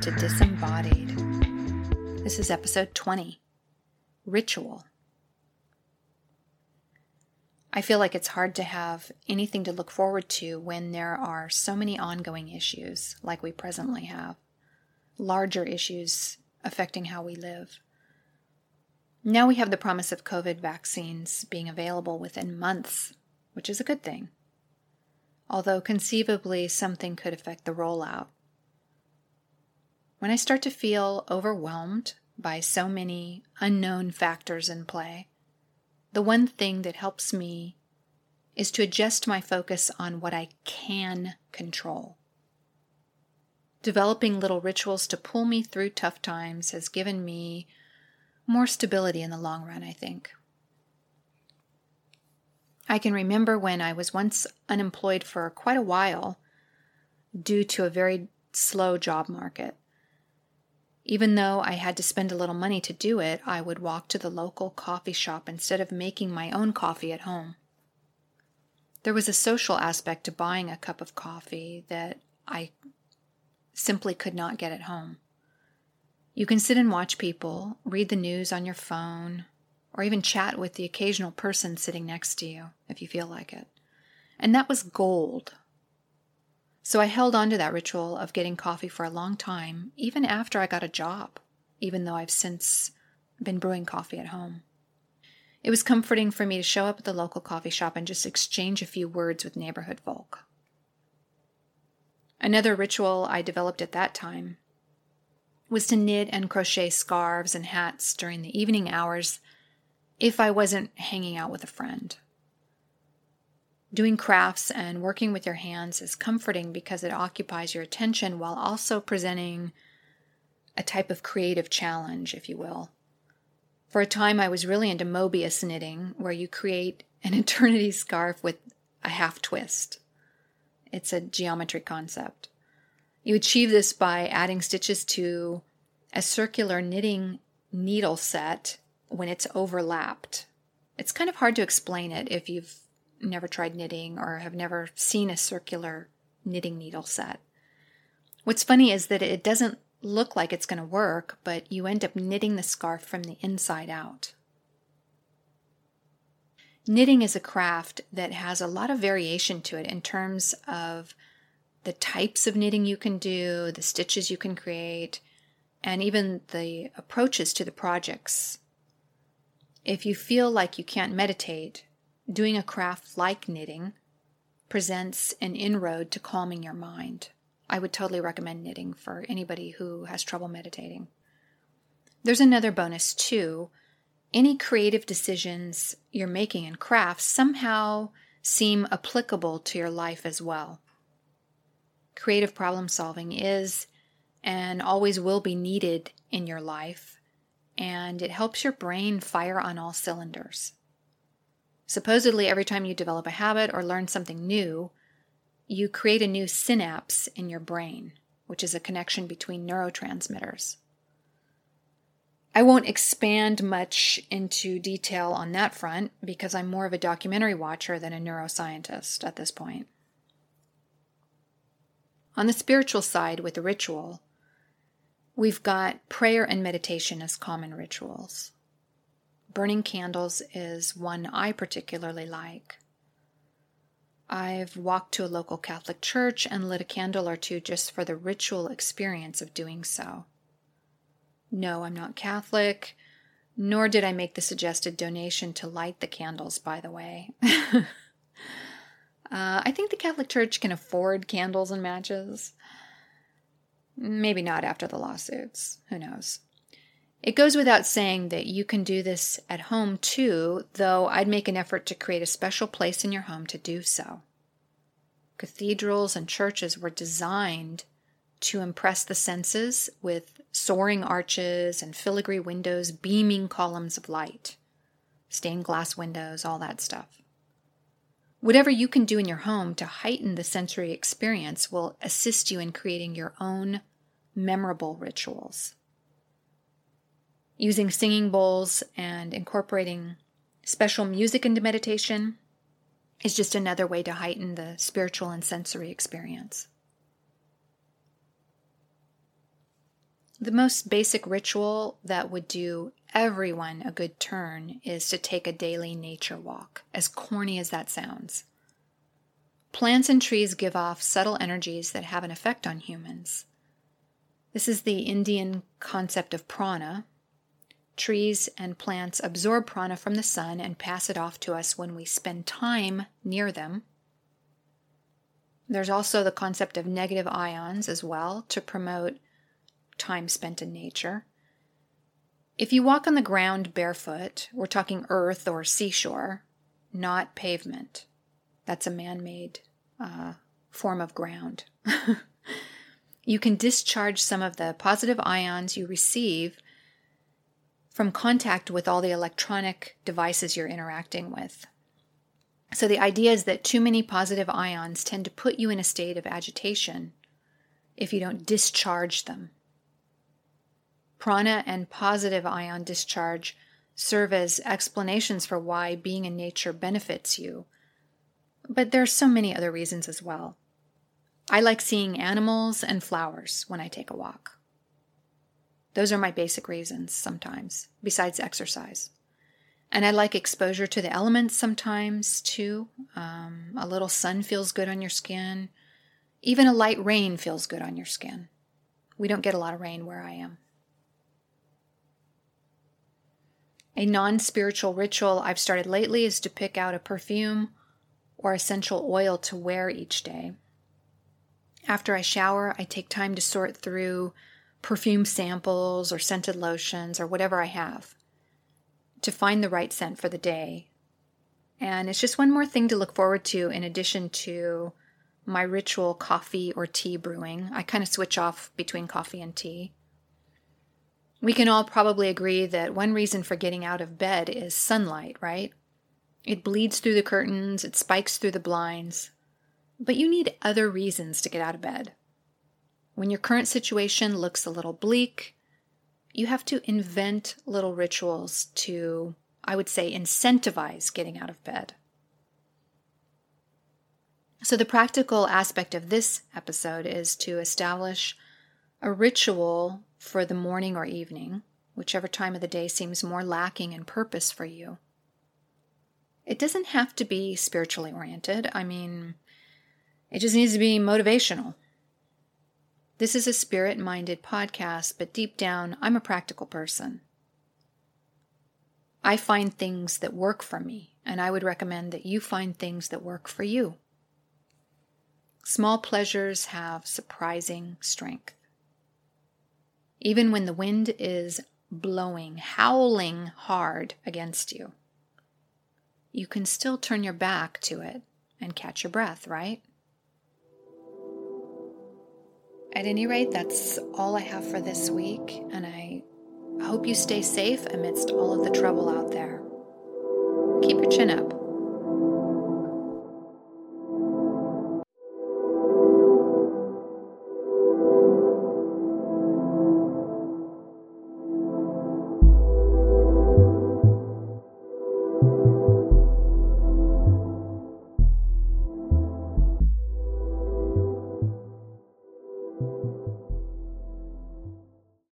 To Disembodied. This is episode 20 Ritual. I feel like it's hard to have anything to look forward to when there are so many ongoing issues like we presently have, larger issues affecting how we live. Now we have the promise of COVID vaccines being available within months, which is a good thing. Although conceivably something could affect the rollout. When I start to feel overwhelmed by so many unknown factors in play, the one thing that helps me is to adjust my focus on what I can control. Developing little rituals to pull me through tough times has given me more stability in the long run, I think. I can remember when I was once unemployed for quite a while due to a very slow job market. Even though I had to spend a little money to do it, I would walk to the local coffee shop instead of making my own coffee at home. There was a social aspect to buying a cup of coffee that I simply could not get at home. You can sit and watch people, read the news on your phone, or even chat with the occasional person sitting next to you if you feel like it. And that was gold so I held on to that ritual of getting coffee for a long time, even after I got a job, even though I've since been brewing coffee at home. It was comforting for me to show up at the local coffee shop and just exchange a few words with neighborhood folk. Another ritual I developed at that time was to knit and crochet scarves and hats during the evening hours if I wasn't hanging out with a friend. Doing crafts and working with your hands is comforting because it occupies your attention while also presenting a type of creative challenge, if you will. For a time, I was really into Mobius knitting, where you create an eternity scarf with a half twist. It's a geometry concept. You achieve this by adding stitches to a circular knitting needle set when it's overlapped. It's kind of hard to explain it if you've never tried knitting or have never seen a circular knitting needle set. What's funny is that it doesn't look like it's going to work, but you end up knitting the scarf from the inside out. Knitting is a craft that has a lot of variation to it in terms of the types of knitting you can do, the stitches you can create, and even the approaches to the projects. If you feel like you can't meditate, doing a craft like knitting presents an inroad to calming your mind. I would totally recommend knitting for anybody who has trouble meditating. There's another bonus too. Any creative decisions you're making in crafts somehow seem applicable to your life as well. Creative problem solving is and always will be needed in your life, and it helps your brain fire on all cylinders. Supposedly, every time you develop a habit or learn something new, you create a new synapse in your brain, which is a connection between neurotransmitters. I won't expand much into detail on that front because I'm more of a documentary watcher than a neuroscientist at this point. On the spiritual side, with the ritual, we've got prayer and meditation as common rituals. Burning candles is one I particularly like. I've walked to a local Catholic church and lit a candle or two just for the ritual experience of doing so. No, I'm not Catholic, nor did I make the suggested donation to light the candles, by the way. uh, I think the Catholic Church can afford candles and matches. Maybe not after the lawsuits. Who knows? It goes without saying that you can do this at home too, though I'd make an effort to create a special place in your home to do so. Cathedrals and churches were designed to impress the senses with soaring arches and filigree windows, beaming columns of light, stained glass windows, all that stuff. Whatever you can do in your home to heighten the sensory experience will assist you in creating your own memorable rituals using singing bowls and incorporating special music into meditation is just another way to heighten the spiritual and sensory experience. The most basic ritual that would do everyone a good turn is to take a daily nature walk, as corny as that sounds. Plants and trees give off subtle energies that have an effect on humans. This is the Indian concept of prana. Trees and plants absorb prana from the sun and pass it off to us when we spend time near them. There's also the concept of negative ions as well to promote time spent in nature. If you walk on the ground barefoot, we're talking earth or seashore, not pavement. That's a man made uh, form of ground. you can discharge some of the positive ions you receive from contact with all the electronic devices you're interacting with. So, the idea is that too many positive ions tend to put you in a state of agitation if you don't discharge them. Prana and positive ion discharge serve as explanations for why being in nature benefits you. But there are so many other reasons as well. I like seeing animals and flowers when I take a walk. Those are my basic reasons sometimes, besides exercise. And I like exposure to the elements sometimes too. Um, a little sun feels good on your skin. Even a light rain feels good on your skin. We don't get a lot of rain where I am. A non spiritual ritual I've started lately is to pick out a perfume or essential oil to wear each day. After I shower, I take time to sort through perfume samples or scented lotions or whatever I have to find the right scent for the day. And it's just one more thing to look forward to in addition to my ritual coffee or tea brewing. I kind of switch off between coffee and tea. We can all probably agree that one reason for getting out of bed is sunlight, right? It bleeds through the curtains, it spikes through the blinds. But you need other reasons to get out of bed. When your current situation looks a little bleak, you have to invent little rituals to, I would say, incentivize getting out of bed. So, the practical aspect of this episode is to establish a ritual for the morning or evening, whichever time of the day seems more lacking in purpose for you. It doesn't have to be spiritually oriented. I mean, it just needs to be motivational. This is a spirit minded podcast, but deep down, I'm a practical person. I find things that work for me, and I would recommend that you find things that work for you. Small pleasures have surprising strength. Even when the wind is blowing, howling hard against you, you can still turn your back to it and catch your breath, right? At any rate, that's all I have for this week, and I hope you stay safe amidst all of the trouble out there. Keep your chin up.